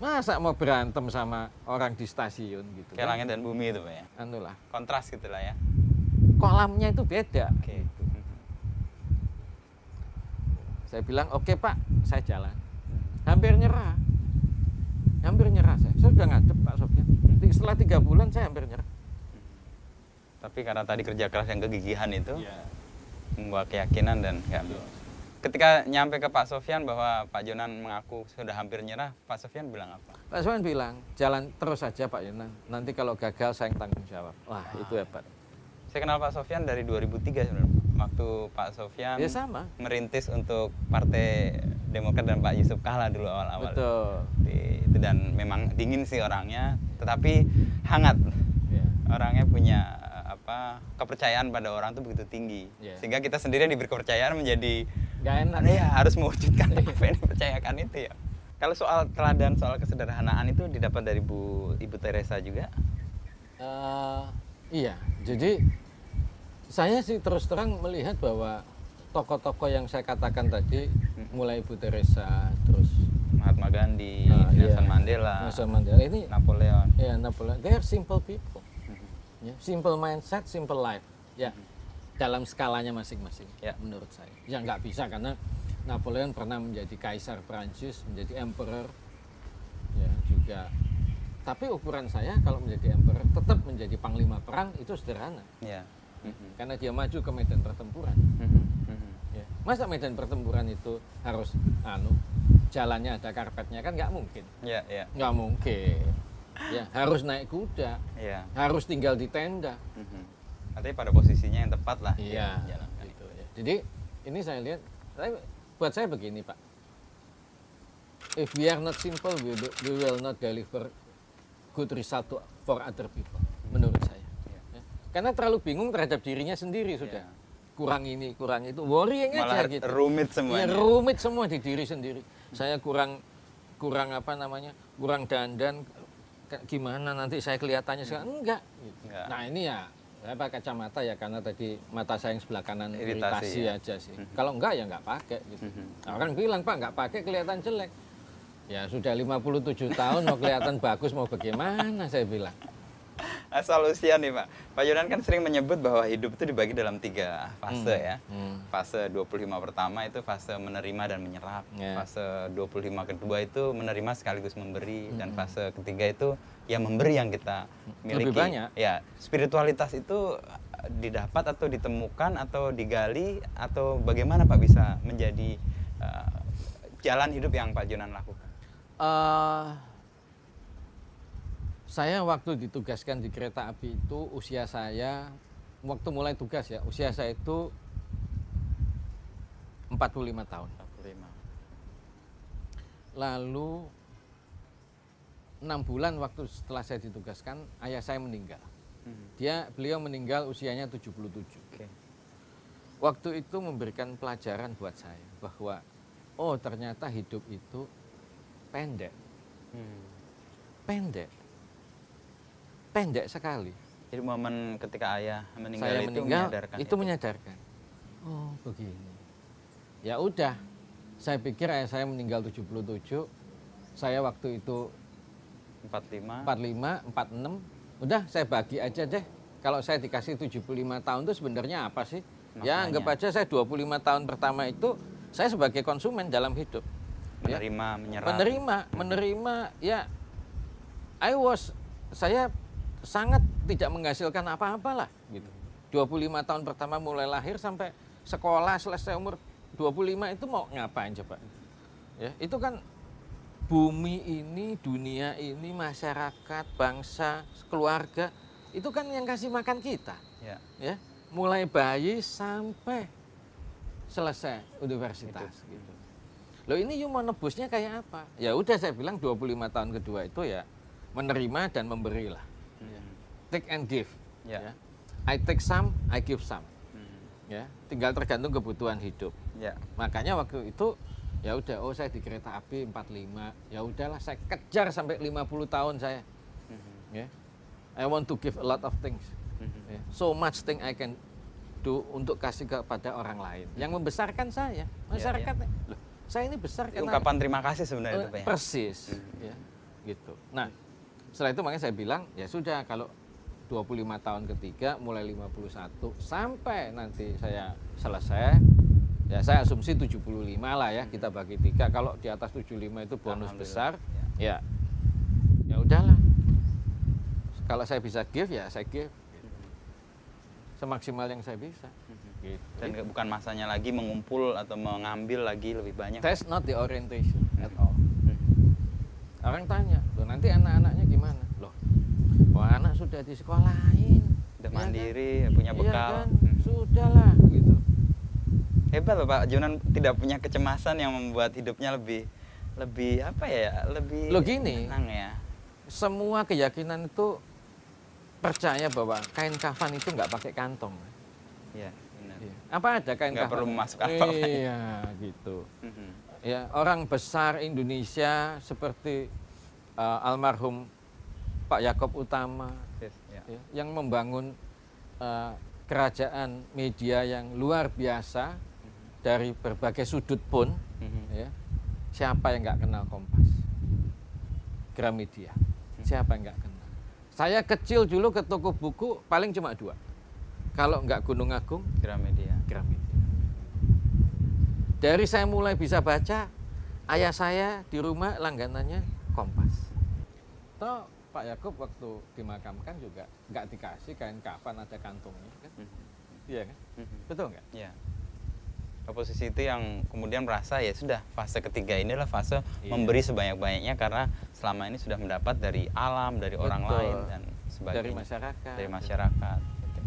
masa mau berantem sama orang di stasiun gitu? Kayak kan? langit dan bumi itu Pak ya. Anu lah, Kontras gitu lah ya. kolamnya itu beda. Oke. Mhm. Saya bilang oke Pak, saya jalan. Hampir nyerah, hampir nyerah saya. Saya sudah ngadep Pak Sofyan. Setelah tiga bulan saya hampir nyerah. Tapi karena tadi kerja keras yang kegigihan itu Iya. membawa keyakinan dan nggak Ketika nyampe ke Pak Sofyan bahwa Pak Jonan mengaku sudah hampir nyerah, Pak Sofyan bilang apa? Pak Sofyan bilang, jalan terus saja Pak Yunan. Nanti kalau gagal saya yang tanggung jawab. Wah, itu hebat. Saya kenal Pak Sofyan dari 2003 sebenarnya. Waktu Pak Sofyan Ya sama. merintis untuk Partai Demokrat dan Pak Yusuf Kala dulu awal-awal. Betul. Di- itu dan memang dingin sih orangnya, tetapi hangat. Ya. Orangnya punya apa kepercayaan pada orang tuh begitu tinggi. Iya. Sehingga kita sendiri yang diberi kepercayaan menjadi Gak enak. Ya harus mewujudkan <laughs> apa yang dipercayakan itu ya. Kalau soal teladan, soal kesederhanaan itu didapat dari Bu Ibu Teresa juga. Eh, iya, jadi Saya sih terus terang melihat bahwa tokoh-tokoh yang saya katakan tadi, mulai Ibu Teresa, terus Mahatma Gandhi, Ah, iya. Nelson Mandela, Nelson Mandela ini Napoleon. ya Napoleon, they are simple people, Mhm. ya, simple mindset, simple life, ya dalam skalanya masing-masing, Ya. menurut saya. Ya nggak bisa karena Napoleon pernah menjadi kaisar Prancis, menjadi emperor, ya juga. Tapi ukuran saya kalau menjadi emperor tetap menjadi panglima perang itu sederhana, Ya. Mhm. karena dia maju ke medan pertempuran. Mhm. Mhm. Ya. Masa medan pertempuran itu harus anu jalannya ada karpetnya kan nggak mungkin, Ya, ya, nggak mungkin. Ya harus naik kuda, ya. harus tinggal di tenda. Mhm. Artinya pada posisinya yang tepat lah. Iya, jalankan. gitu ya. Jadi ini saya lihat, saya, buat saya begini Pak. If we are not simple, we, do- we will not deliver good result to- for other people. Menurut saya. Iya. Ya. Karena terlalu bingung terhadap dirinya sendiri sudah. Iya. Kurang ini, kurang itu, worrying Malah aja gitu. rumit Ya, semuanya. rumit semua di diri sendiri. Saya kurang kurang apa namanya? Kurang dandan gimana nanti saya kelihatannya sekarang enggak. gitu. Enggak. Nah, ini ya saya pakai kacamata ya karena tadi mata saya yang sebelah kanan Iritasi, iritasi, ya. aja sih. Kalau enggak ya enggak pakai gitu. Mhm. Nah, orang bilang, "Pak, enggak pakai kelihatan jelek." Ya sudah 57 tahun mau kelihatan bagus mau bagaimana saya bilang. <laughs> Asal usia nih Pak. Pak Yonan kan sering menyebut bahwa hidup itu dibagi dalam tiga fase ya. Hmm. Fase 25 pertama itu fase menerima dan menyerap. Ya. Fase 25 kedua itu menerima sekaligus memberi. Hmm. Dan fase ketiga itu ya memberi yang kita miliki. Lebih banyak. Ya, spiritualitas itu eh, didapat atau ditemukan atau digali atau bagaimana Pak bisa menjadi eh, jalan hidup yang Pak Jonan lakukan? Eh, saya waktu ditugaskan di kereta api itu usia saya waktu mulai tugas ya usia saya itu 45 tahun 45. lalu enam bulan waktu setelah saya ditugaskan ayah saya meninggal Mhm. dia beliau meninggal usianya 77 Oke. waktu itu memberikan pelajaran buat saya bahwa oh ternyata hidup itu pendek Hmm. pendek pendek sekali. Jadi momen ketika ayah meninggal saya itu meninggal menyadarkan itu menyadarkan. Oh. Begini. Ya udah saya pikir ayah saya meninggal 77 saya waktu itu 45 45 46 udah saya bagi aja deh. Kalau saya dikasih 75 tahun itu sebenarnya apa sih? Ya anggap aja saya 25 tahun pertama itu saya sebagai konsumen dalam hidup. Ya. menerima menyerap menerima menerima ya. I was saya sangat tidak menghasilkan apa-apa lah gitu. 25 tahun pertama mulai lahir sampai sekolah selesai umur 25 itu mau ngapain coba? Ya itu kan bumi ini dunia ini masyarakat bangsa keluarga itu kan yang kasih makan kita. Ya. Ya mulai bayi sampai selesai universitas gitu. Loh ini you mau nebusnya kayak apa? Ya udah saya bilang 25 tahun kedua itu ya menerima dan memberi Hmm. Take and give. Ya. I take some, I give some. Hmm. Ya, tinggal tergantung kebutuhan hidup. ya Makanya waktu itu ya udah oh saya di kereta api 45. Ya udahlah saya kejar sampai 50 tahun saya. Mhm. Ya. I want to give a lot of things. Mhm. Ya, so much thing I can do untuk kasih kepada orang lain yang membesarkan saya masyarakat Loh, saya ini besar karena ungkapan terima kasih sebenarnya Eh, itu Pak ya persis ya gitu nah setelah itu makanya saya bilang ya sudah kalau 25 tahun ketiga mulai 51 sampai nanti saya selesai ya saya asumsi 75 lah ya kita bagi tiga. Kalau di atas 75 itu bonus besar ya. ya udahlah. Kalau saya bisa give ya saya give. Semaksimal yang saya bisa. Gitu. dan bukan masanya lagi mengumpul atau mengambil lagi lebih banyak. That's not the orientation at all. Mhm. Orang tanya loh nanti anak-anaknya gimana loh oh anak sudah di sekolahin udah ya mandiri kan? punya Iya bekal kan? Hmm. sudah lah gitu hebat loh Pak Jonan tidak punya kecemasan yang membuat hidupnya lebih lebih apa ya lebih Loh, gini. tenang ya semua keyakinan itu percaya bahwa kain kafan itu nggak pakai kantong ya benar Iya. apa ada kain Nggak kafan perlu memasukkan apa-apa. iya gitu. Ya orang besar Indonesia seperti uh, almarhum Pak Yakob Utama Yes, ya. ya, yang membangun uh, kerajaan media yang luar biasa dari berbagai sudut pun Mhm. ya. Siapa yang nggak kenal Kompas? Gramedia. Siapa yang nggak kenal? Saya kecil dulu ke toko buku paling cuma dua. Kalau nggak Gunung Agung. Gramedia dari saya mulai bisa baca ayah saya di rumah langganannya Kompas toh Pak Yakub waktu dimakamkan juga nggak dikasih kain kafan ada kantongnya kan Mhm. iya kan Mhm. betul nggak Ya. Oposisi itu yang kemudian merasa ya sudah fase ketiga inilah fase Iya. memberi sebanyak-banyaknya karena selama ini sudah mendapat dari alam, dari orang Betul. lain dan sebagainya. dari masyarakat Dari masyarakat. gitu.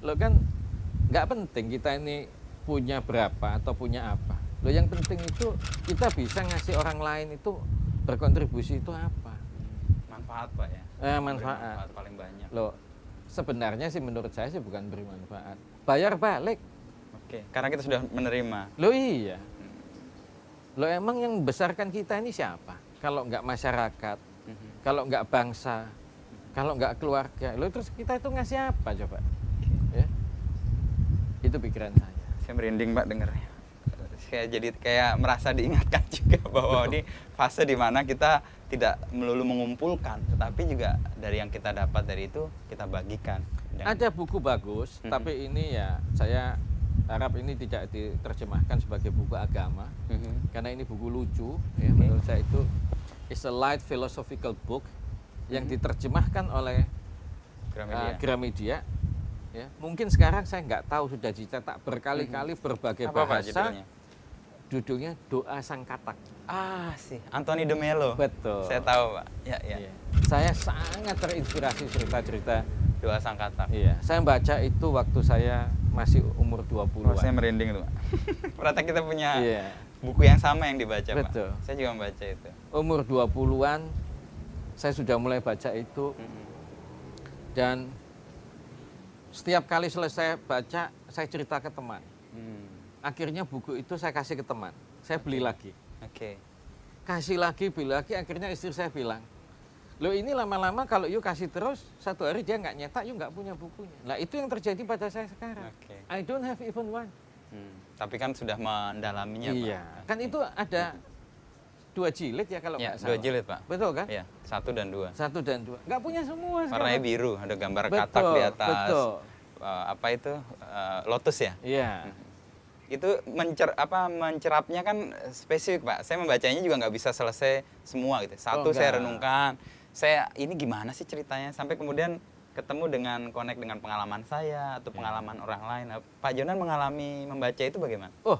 lo kan nggak penting kita ini punya berapa atau punya apa. Lo yang penting itu kita bisa ngasih orang lain itu berkontribusi itu apa? Manfaat pak ya. Eh, manfaat. manfaat paling banyak. lo sebenarnya sih menurut saya sih bukan beri manfaat. Bayar balik. Oke, karena kita sudah menerima. lo iya. Lo emang yang membesarkan kita ini siapa? Kalau nggak masyarakat Mhm. kalau nggak bangsa kalau nggak keluarga. Lo terus kita itu ngasih apa coba? Ya. Itu pikiran saya Saya merinding pak dengarnya. Saya jadi kayak merasa diingatkan <laughs> juga bahwa ini fase di mana kita tidak melulu mengumpulkan, tetapi juga dari yang kita dapat dari itu kita bagikan. Dan- Ada buku bagus, Mhm. tapi ini ya saya harap ini tidak diterjemahkan sebagai buku agama Mhm. karena ini buku lucu ya Oke. menurut saya itu is a light philosophical book yang Mhm. diterjemahkan oleh Gramedia. uh, Gramedia ya mungkin sekarang saya nggak tahu sudah dicetak berkali-kali berbagai Mhm. Apa pak bahasa judulnya? judulnya doa sang katak Ah sih, Anthony de Mello. betul Saya tahu pak. Ya ya. Iya. saya sangat terinspirasi cerita-cerita Dua sang katak. iya saya baca itu waktu saya masih umur 20-an Oh, saya merinding itu pak. <laughs> Kita punya Iya. buku yang sama yang dibaca Betul. pak. Saya juga membaca itu. umur 20-an saya sudah mulai baca itu Mhm. dan setiap kali selesai baca saya cerita ke teman. Hmm. Akhirnya buku itu saya kasih ke teman. Saya beli lagi. Oke. Kasih lagi, beli lagi. Akhirnya istri saya bilang, lo ini lama-lama kalau yuk kasih terus, satu hari dia nggak nyetak, yuk nggak punya bukunya. Nah itu yang terjadi pada saya sekarang. Oke. I don't have even one. Hmm. Tapi kan sudah mendalaminya iya. pak. Kan itu ada dua jilid ya kalau Ya, nggak dua salah. jilid pak. Betul kan? Ya, satu dan dua. Satu dan dua. Nggak punya semua Warnanya sekarang. biru, ada gambar Betul, katak di atas. betul. eh, apa itu? eh, lotus ya? Iya. Itu mencer apa mencerapnya kan spesifik pak. Saya membacanya juga nggak bisa selesai semua gitu. Satu Oh, saya renungkan. Saya ini gimana sih ceritanya? Sampai kemudian ketemu dengan connect dengan pengalaman saya atau Ya. pengalaman orang lain. Nah, Pak Jonan mengalami membaca itu bagaimana? Oh,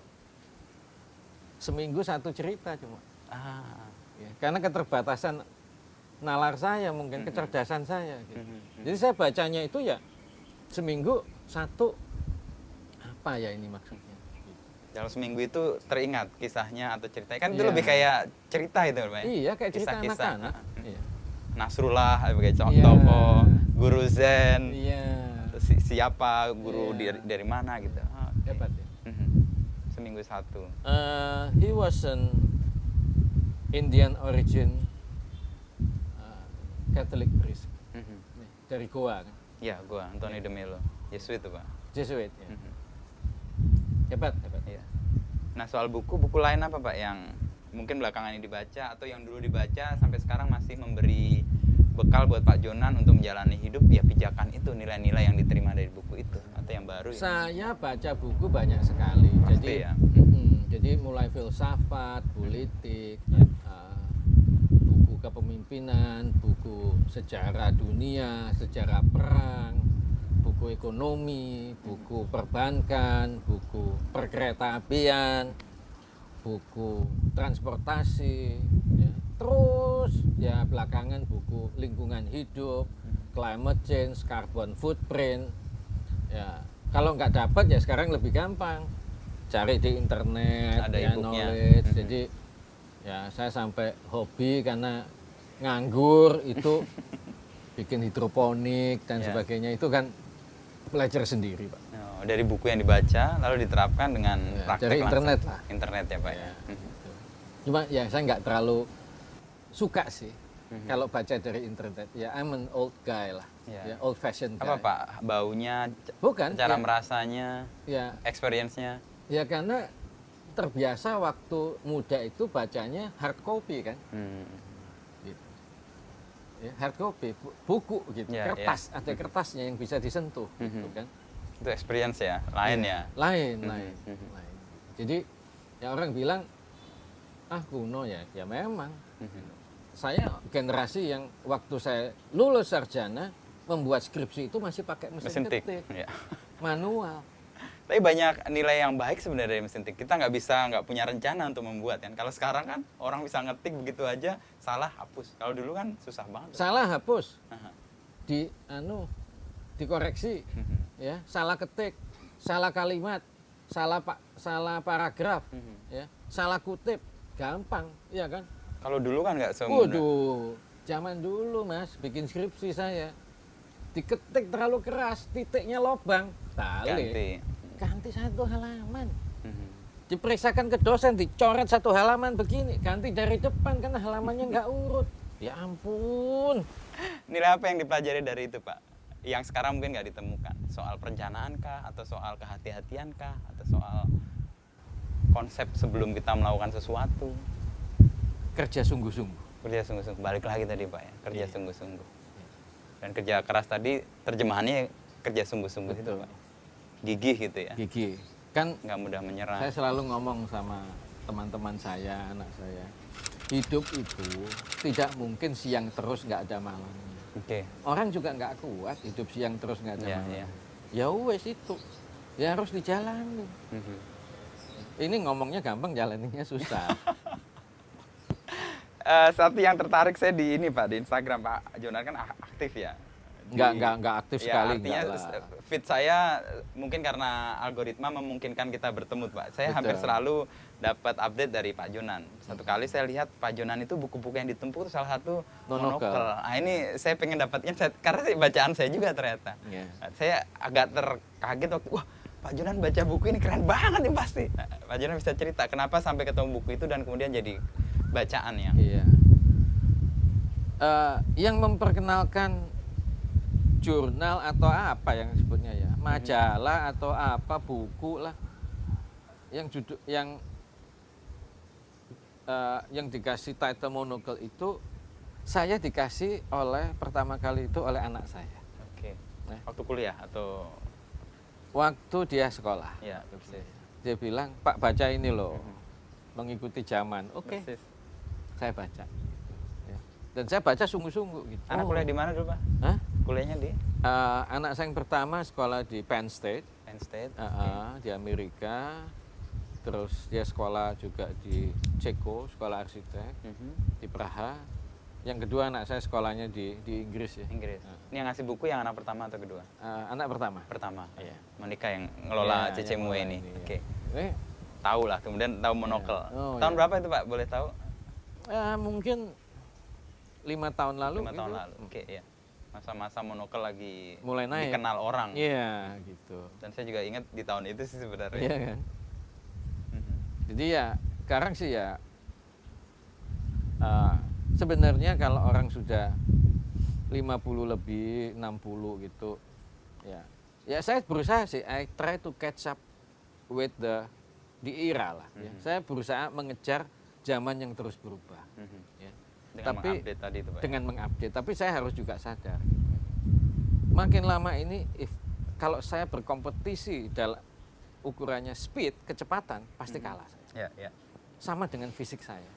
seminggu satu cerita cuma. Ah. Ya, karena keterbatasan nalar saya mungkin Mhm. kecerdasan saya. Gitu. Mhm. Jadi saya bacanya itu ya seminggu satu apa ya ini maksudnya? Dalam seminggu itu teringat kisahnya atau ceritanya kan itu Iya. lebih kayak cerita itu Pak. ya? Iya kayak cerita Kisah-kisah. anak-anak. Ah. Iya. Nasrullah sebagai contoh, Iya. tokoh, guru Zen, Iya. si- siapa, guru Iya. dari, dari mana gitu. Ah, oke. Hebat ya. Mhm. Seminggu satu. Uh, he was an Indian origin uh, Catholic priest Mhm. Nih, dari Goa kan, Ya, gua Anthony de Mello, Yesuit tuh pak. Jesuit. Ya. Mhm. Hebat, hebat. Iya. Nah soal buku, buku lain apa pak yang mungkin belakangan ini dibaca atau yang dulu dibaca sampai sekarang masih memberi bekal buat Pak Jonan untuk menjalani hidup ya pijakan itu nilai-nilai yang diterima dari buku itu atau yang baru ya? Saya baca buku banyak sekali. Pasti jadi, ya. mm, jadi mulai filsafat, politik, uh, buku kepemimpinan, buku sejarah dunia, sejarah perang, buku ekonomi, buku perbankan, buku perkereta apian, buku transportasi, ya. terus ya belakangan buku lingkungan hidup, climate change, carbon footprint. Ya, kalau nggak dapat ya sekarang lebih gampang cari di internet, Ada ya knowledge. Jadi ya saya sampai hobi karena nganggur itu <laughs> bikin hidroponik dan Ya. sebagainya itu kan belajar sendiri pak. Oh, dari buku yang dibaca lalu diterapkan dengan Ya, praktek dari langsung. internet lah. Internet ya pak ya. Ya. Mhm. Cuma ya saya nggak terlalu suka sih Mhm. Kalau baca dari internet, ya I'm an old guy lah, Ya. ya old fashion guy. Apa Pak? Baunya, Bukan. cara ya, merasanya, ya, experience-nya? ya karena terbiasa waktu muda itu bacanya hard copy kan, Hmm. ya, hard copy, bu- buku gitu, Ya, kertas, ada kertasnya yang bisa disentuh, gitu Mhm. kan. Itu experience ya, lain Iya, ya. Lain, Mhm, lain, mhm. lain. Jadi ya orang bilang ah kuno ya, ya memang. Mhm. Saya generasi yang waktu saya lulus sarjana membuat skripsi itu masih pakai mesin, Mesin tik. ketik, Ya. manual. Tapi banyak nilai yang baik sebenarnya dari mesin tik. Kita nggak bisa nggak punya rencana untuk membuat kan. Kalau sekarang kan orang bisa ngetik begitu aja, salah hapus. Kalau dulu kan susah banget. Salah hapus, Aha. di anu dikoreksi, Mhm. ya salah ketik, salah kalimat, salah pak, salah paragraf, Mhm. ya salah kutip, gampang, ya kan? Kalau dulu kan nggak semudah. Waduh, zaman dulu mas, bikin skripsi saya. Diketik terlalu keras, titiknya lobang. Balik. Ganti. Ganti satu halaman. Mhm. Diperiksakan ke dosen, dicoret satu halaman begini. Ganti dari depan, karena halamannya <laughs> nggak urut. Ya ampun. Nilai apa yang dipelajari dari itu Pak? Yang sekarang mungkin nggak ditemukan. Soal perencanaan kah? Atau soal kehati-hatian kah? Atau soal konsep sebelum kita melakukan sesuatu? Kerja sungguh-sungguh. Kerja sungguh-sungguh. Balik lagi tadi Pak ya, kerja Iya. sungguh-sungguh. Dan kerja keras tadi terjemahannya kerja sungguh-sungguh itu. Pak. Gigih gitu ya. Gigi. Kan Nggak mudah menyerah. saya selalu ngomong sama teman-teman saya, anak saya. Hidup itu tidak mungkin siang terus nggak ada malamnya. Oke. Orang juga nggak kuat hidup siang terus nggak ada Iya, malam. iya. Ya wes itu. Ya harus dijalani. Mhm. Ini ngomongnya gampang, jalaninya susah. <laughs> Eh, satu yang tertarik saya di ini Pak di Instagram Pak Jonan kan ak- aktif ya. Nggak, Di- nggak, nggak aktif ya, sekali. Artinya feed saya mungkin karena algoritma memungkinkan kita bertemu Pak. Saya hampir Betul. selalu dapat update dari Pak Jonan. Satu kali saya lihat Pak Jonan itu buku-buku yang ditumpuk itu salah satu Monokel. Nah ini saya pengen dapatnya karena bacaan saya juga ternyata. Iya. Nah, Saya agak terkaget waktu wah Pak Jonan baca buku ini keren banget nih pasti. Nah, Pak Jonan bisa cerita kenapa sampai ketemu buku itu dan kemudian jadi bacaan ya. Iya. Eh, yang memperkenalkan jurnal atau apa yang sebutnya ya, majalah atau apa buku lah, yang judul yang eh, yang dikasih title monocle itu saya dikasih oleh pertama kali itu oleh anak saya Oke. Nah. Waktu kuliah atau waktu dia sekolah ya persis. dia bilang Pak baca ini loh mengikuti zaman oke Persis. saya baca Ya. dan saya baca sungguh-sungguh gitu Anak Oh. kuliah di mana dulu, Pak? Hah? Kuliahnya di Eh, anak saya yang pertama sekolah di Penn State Penn State. eh, eh, di Amerika terus dia sekolah juga di Ceko sekolah arsitek Mhm. di Praha yang kedua anak saya sekolahnya di di Inggris ya Inggris. Nah. Ini yang ngasih buku yang anak pertama atau kedua? Eh, anak pertama Pertama. Iya. Monica yang ngelola Iya, Cece yang ngelola ini. ini, iya. Oke. Eh, Tahu lah, kemudian tahu monokel. Oh, Tahun iya. berapa itu, Pak? Boleh tahu? eh, mungkin lima tahun lalu Lima tahun gitu. lalu. Oke, ya. Masa-masa monokel lagi Mulai naik. dikenal orang. Iya gitu. Dan saya juga ingat di tahun itu sih sebenarnya. Iya kan. Mhm. Jadi ya sekarang sih ya eh, sebenarnya kalau orang sudah 50 lebih 60 gitu ya ya saya berusaha sih I try to catch up with the di era lah ya. Mhm. Saya berusaha mengejar zaman yang terus berubah Mhm. ya. Dengan Tapi mengupdate tadi itu, Pak. ya? dengan mengupdate tapi saya harus juga sadar makin lama ini if kalau saya berkompetisi dalam ukurannya speed kecepatan pasti Mhm. kalah saya Ya, ya. sama dengan fisik saya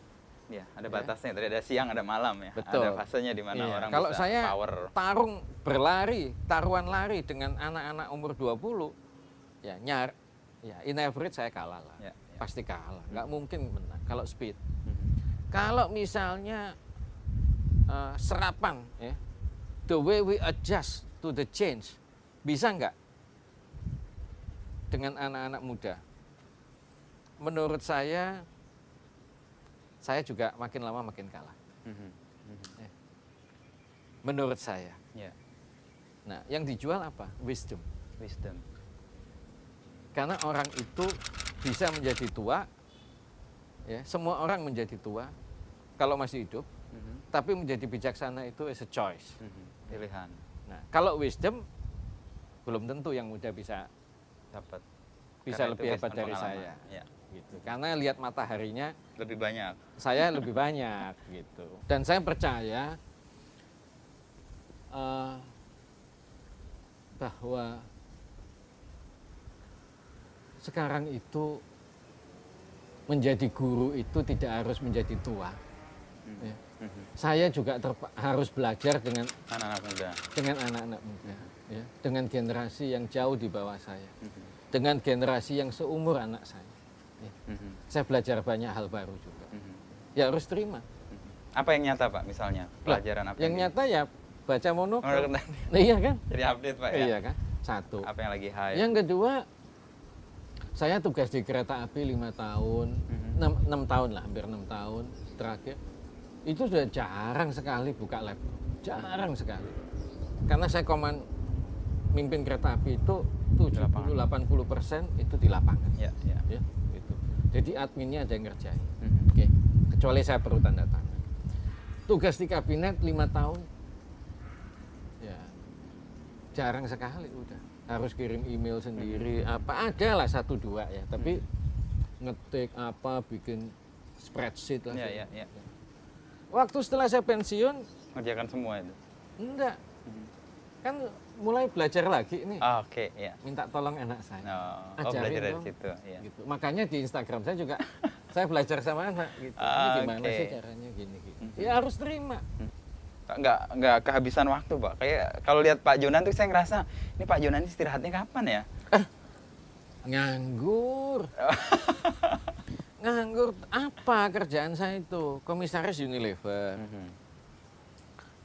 Ya, ada Ya. batasnya. Tadi ada siang, ada malam ya. Betul. Ada fasenya di mana Iya, orang kalau bisa saya power. tarung berlari taruhan lari dengan anak-anak umur 20 ya nyar ya in average saya kalah lah Ya, ya. pasti kalah nggak mungkin menang kalau speed Mhm. kalau misalnya eh, serapan ya. The way we adjust to the change bisa nggak dengan anak-anak muda? Menurut saya saya juga makin lama makin kalah. Mhm. Mhm. menurut saya. Ya, nah yang dijual apa? Wisdom. Wisdom. karena orang itu bisa menjadi tua ya. Semua orang menjadi tua. Kalau masih hidup, Mhm. tapi menjadi bijaksana itu is a choice. Mhm. Pilihan Nah, kalau wisdom belum tentu yang muda bisa dapat. bisa Karena lebih hebat dari saya. Ya. Gitu. Karena lihat mataharinya Lebih banyak. saya lebih banyak <laughs> gitu. Dan saya percaya eh, bahwa sekarang itu menjadi guru itu tidak harus menjadi tua. Ya. Saya juga harus belajar dengan Anak-anak muda. dengan anak-anak muda, ya, dengan generasi yang jauh di bawah saya, dengan generasi yang seumur anak saya. Ya. Saya belajar banyak hal baru juga. Ya harus terima. Apa yang nyata pak misalnya pelajaran apa yang di- nyata ya baca monokel. <laughs> iya kan? Jadi update pak ya. Iya kan? Satu. Apa yang lagi high? Yang kedua, saya tugas di kereta api lima tahun, enam, enam tahun lah, hampir enam tahun terakhir. Itu sudah jarang sekali buka laptop, jarang sekali. Karena saya koman mimpin kereta api itu 70-80 persen itu di lapangan. Ya, ya. Ya, gitu. Jadi adminnya ada yang ngerjain. Mhm. Oke, kecuali saya perlu tanda tangan. Tugas di kabinet lima tahun, ya jarang sekali udah. Harus kirim email sendiri, apa ada lah satu dua ya. Tapi ngetik apa, bikin spreadsheet lah. Ya, ya, ya. Waktu setelah saya pensiun, Ngerjakan semua itu. enggak. Kan mulai belajar lagi nih. Ah, Oke, ya. Minta tolong anak saya. Oh, oh, Ajarin belajar dari dong. situ. Ya. gitu. Makanya di Instagram saya juga <laughs> saya belajar sama anak gitu. Ini Ah, gimana oke. sih caranya gini gini. Ya harus terima. nggak nggak kehabisan waktu pak kayak kalau lihat Pak Jonan tuh saya ngerasa ini Pak Jonan istirahatnya kapan ya Nganggur. <laughs> Nganggur apa kerjaan saya itu? Komisaris Unilever. Mhm.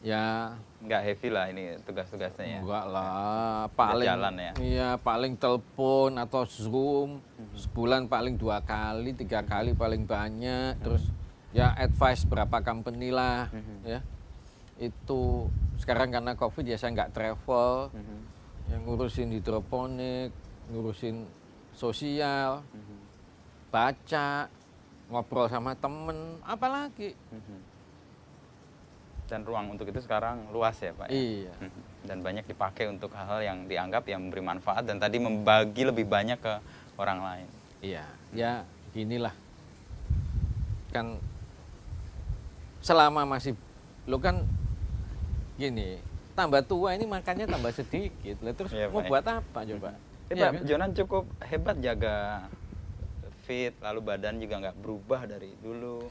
Ya nggak heavy lah ini tugas-tugasnya ya enggak lah, paling jalan ya? Iya, paling telepon atau Zoom sebulan paling dua kali, tiga kali paling banyak. Terus ya advice berapa company lah, Mhm. ya. Itu sekarang karena Covid ya saya nggak travel, Mhm. yang ngurusin hidroponik, ngurusin sosial, Mhm. Baca, ngobrol sama temen, apalagi. Mhm. dan ruang untuk itu sekarang luas ya Pak ya? Iya. Mhm. dan banyak dipakai untuk hal-hal yang dianggap yang memberi manfaat dan tadi membagi lebih banyak ke orang lain Iya, ya ginilah. Kan selama masih lo kan gini, tambah tua ini makannya tambah sedikit. Lah terus Iya, mau ya. buat apa coba? Eh, Iya Pak kan? Jonan cukup hebat jaga fit lalu badan juga nggak berubah dari dulu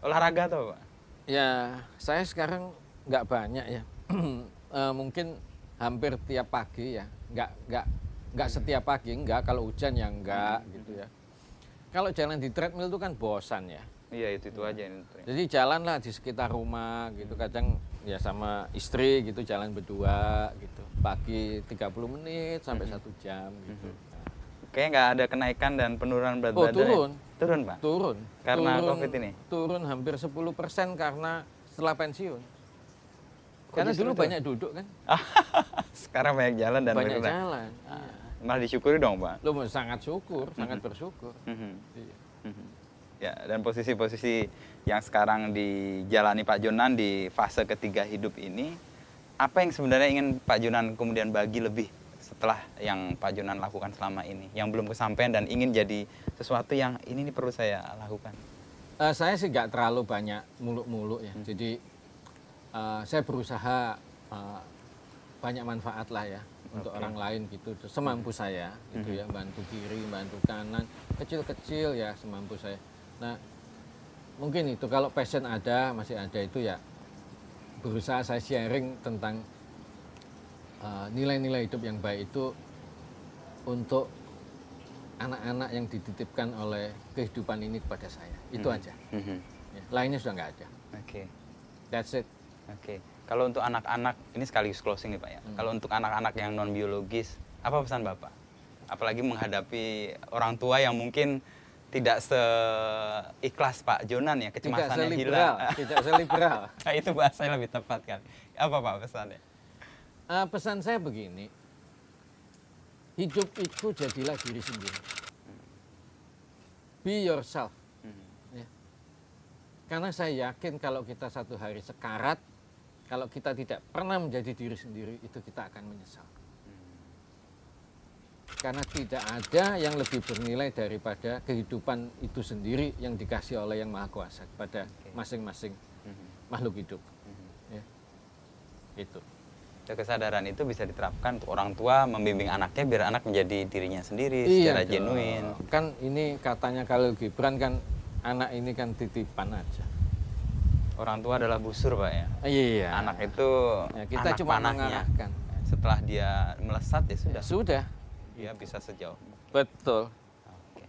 olahraga tuh Pak Ya, saya sekarang nggak banyak ya. <clears throat> Eh, mungkin hampir tiap pagi ya. Nggak nggak nggak setiap pagi, nggak kalau hujan ya nggak gitu ya. Kalau jalan di treadmill itu kan bosan ya. iya itu itu aja ini Jadi jalan lah di sekitar rumah gitu kadang ya sama istri gitu jalan berdua gitu pagi 30 menit sampai satu jam gitu. Kayaknya nggak ada kenaikan dan penurunan berat Oh, badan. ya? turun. Turun, Pak. Turun. Karena turun, COVID ini? Turun hampir 10% karena setelah pensiun. Karena justru dulu itu? banyak duduk kan, <laughs> Sekarang banyak jalan dan banyak bergerak. jalan. Ah, Malah disyukuri dong, Pak. Lo sangat syukur, sangat bersyukur. Mhm. Iya. Mhm. Ya, dan posisi-posisi yang sekarang dijalani Pak Jonan di fase ketiga hidup ini, apa yang sebenarnya ingin Pak Jonan kemudian bagi lebih setelah yang Pak Jonan lakukan selama ini, yang belum kesampaian dan ingin jadi sesuatu yang ini nih perlu saya lakukan. Eh, saya sih nggak terlalu banyak muluk-muluk ya. Jadi eh, saya berusaha eh, banyak manfaat lah ya untuk orang lain gitu semampu saya gitu ya bantu kiri bantu kanan kecil-kecil ya semampu saya. Nah mungkin itu kalau passion ada masih ada itu ya berusaha saya sharing tentang eh, nilai-nilai hidup yang baik itu untuk anak-anak yang dititipkan oleh kehidupan ini kepada saya itu aja Mhm. Ya, lainnya sudah nggak ada Oke. that's it Oke, kalau untuk anak-anak ini sekaligus closing nih Pak ya. Kalau untuk anak-anak yang non biologis, apa pesan Bapak? Apalagi menghadapi orang tua yang mungkin tidak seikhlas Pak Jonan ya, tidak kecemasannya seliberal hilang. tidak seliberal <laughs> Nah, itu bahasanya lebih tepat kan. Apa Pak pesannya? Eh, pesan saya begini hidup itu jadilah diri sendiri be yourself Hmm. ya. Karena saya yakin kalau kita satu hari sekarat, kalau kita tidak pernah menjadi diri sendiri, itu kita akan menyesal. Karena tidak ada yang lebih bernilai daripada kehidupan itu sendiri yang dikasih oleh Yang Maha Kuasa kepada masing-masing Mhm. makhluk hidup. Ya. Itu. Ya, kesadaran itu bisa diterapkan untuk orang tua membimbing anaknya biar anak menjadi dirinya sendiri Iya secara dong. genuine. Kan ini katanya kalau Gibran kan anak ini kan titipan aja. Orang tua adalah busur, Pak ya. Iya. Anak itu Ya, kita anak cuma panahnya. mengarahkan. Setelah dia melesat ya sudah. Sudah. Dia bisa sejauh. Betul. Oke.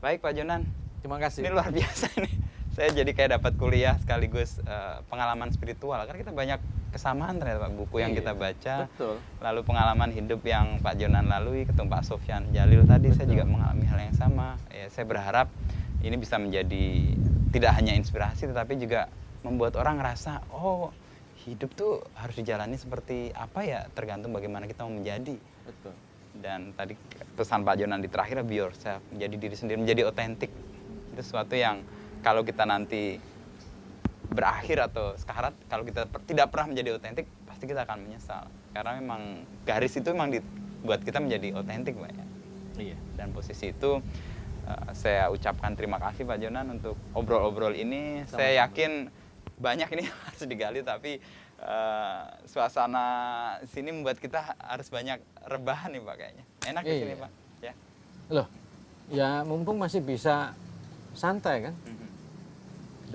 Baik Pak Jonan, Terima kasih. ini luar biasa nih. Saya jadi kayak dapat kuliah sekaligus eh, pengalaman spiritual. Karena kita banyak kesamaan ternyata Pak buku yang Iya, kita baca. Betul. Lalu pengalaman hidup yang Pak Jonan lalui, ketemu Pak Sofyan Jalil tadi, saya Betul. juga mengalami hal yang sama. Ya, saya berharap ini bisa menjadi tidak hanya inspirasi, tetapi juga membuat orang ngerasa, oh hidup tuh harus dijalani seperti apa ya, tergantung bagaimana kita mau menjadi. Betul. Dan tadi pesan Pak Jonan di terakhir, be yourself, menjadi diri sendiri, menjadi otentik. Itu sesuatu yang kalau kita nanti berakhir atau sekarat, kalau kita per- tidak pernah menjadi otentik, pasti kita akan menyesal. Karena memang garis itu memang dibuat kita menjadi otentik, Pak. ya. Iya. Dan posisi itu eh, saya ucapkan terima kasih Pak Jonan untuk obrol-obrol ini. Saya Sama-sama. yakin banyak ini <laughs> harus digali, tapi eh, suasana sini membuat kita harus banyak rebahan nih Pak kayaknya. Enak di sini Iya. Pak. Ya. Loh, ya mumpung masih bisa santai kan? Mhm.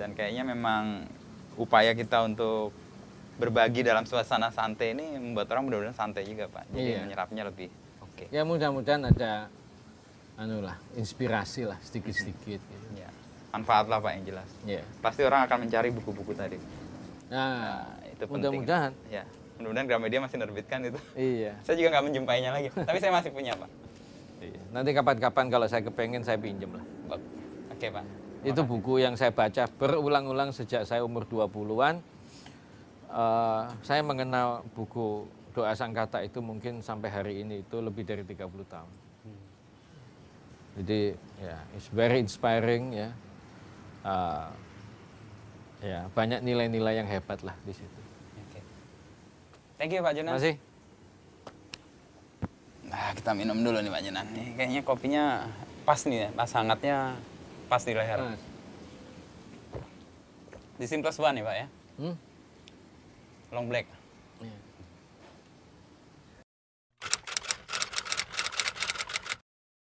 Dan kayaknya memang upaya kita untuk berbagi dalam suasana santai ini membuat orang mudah-mudahan santai juga Pak. Jadi Iya. menyerapnya lebih oke. Ya mudah-mudahan ada anu lah, inspirasi lah sedikit-sedikit gitu. Ya. Manfaat lah Pak yang jelas. Ya. Pasti orang akan mencari buku-buku tadi. Nah, Nah, itu penting. mudah-mudahan. Ya, mudah-mudahan Gramedia masih nerbitkan itu. Iya. <laughs> Saya juga nggak menjumpainya lagi, tapi saya masih punya pak. Iya. Nanti kapan-kapan kalau saya kepengen saya pinjem lah. Oke pak. Itu buku yang saya baca berulang-ulang sejak saya umur 20-an. Eh, saya mengenal buku Doa Sang Kata itu mungkin sampai hari ini itu lebih dari 30 tahun. Jadi ya, it's very inspiring ya. Eh, ya, banyak nilai-nilai yang hebat lah di situ. Oke. Thank you Pak Jonan. Masih? Nah, kita minum dulu nih Pak Jonan. Nih, kayaknya kopinya pas nih ya, pas hangatnya pas di leher. Mas. Di Simples One nih Pak ya, Hmm? long black.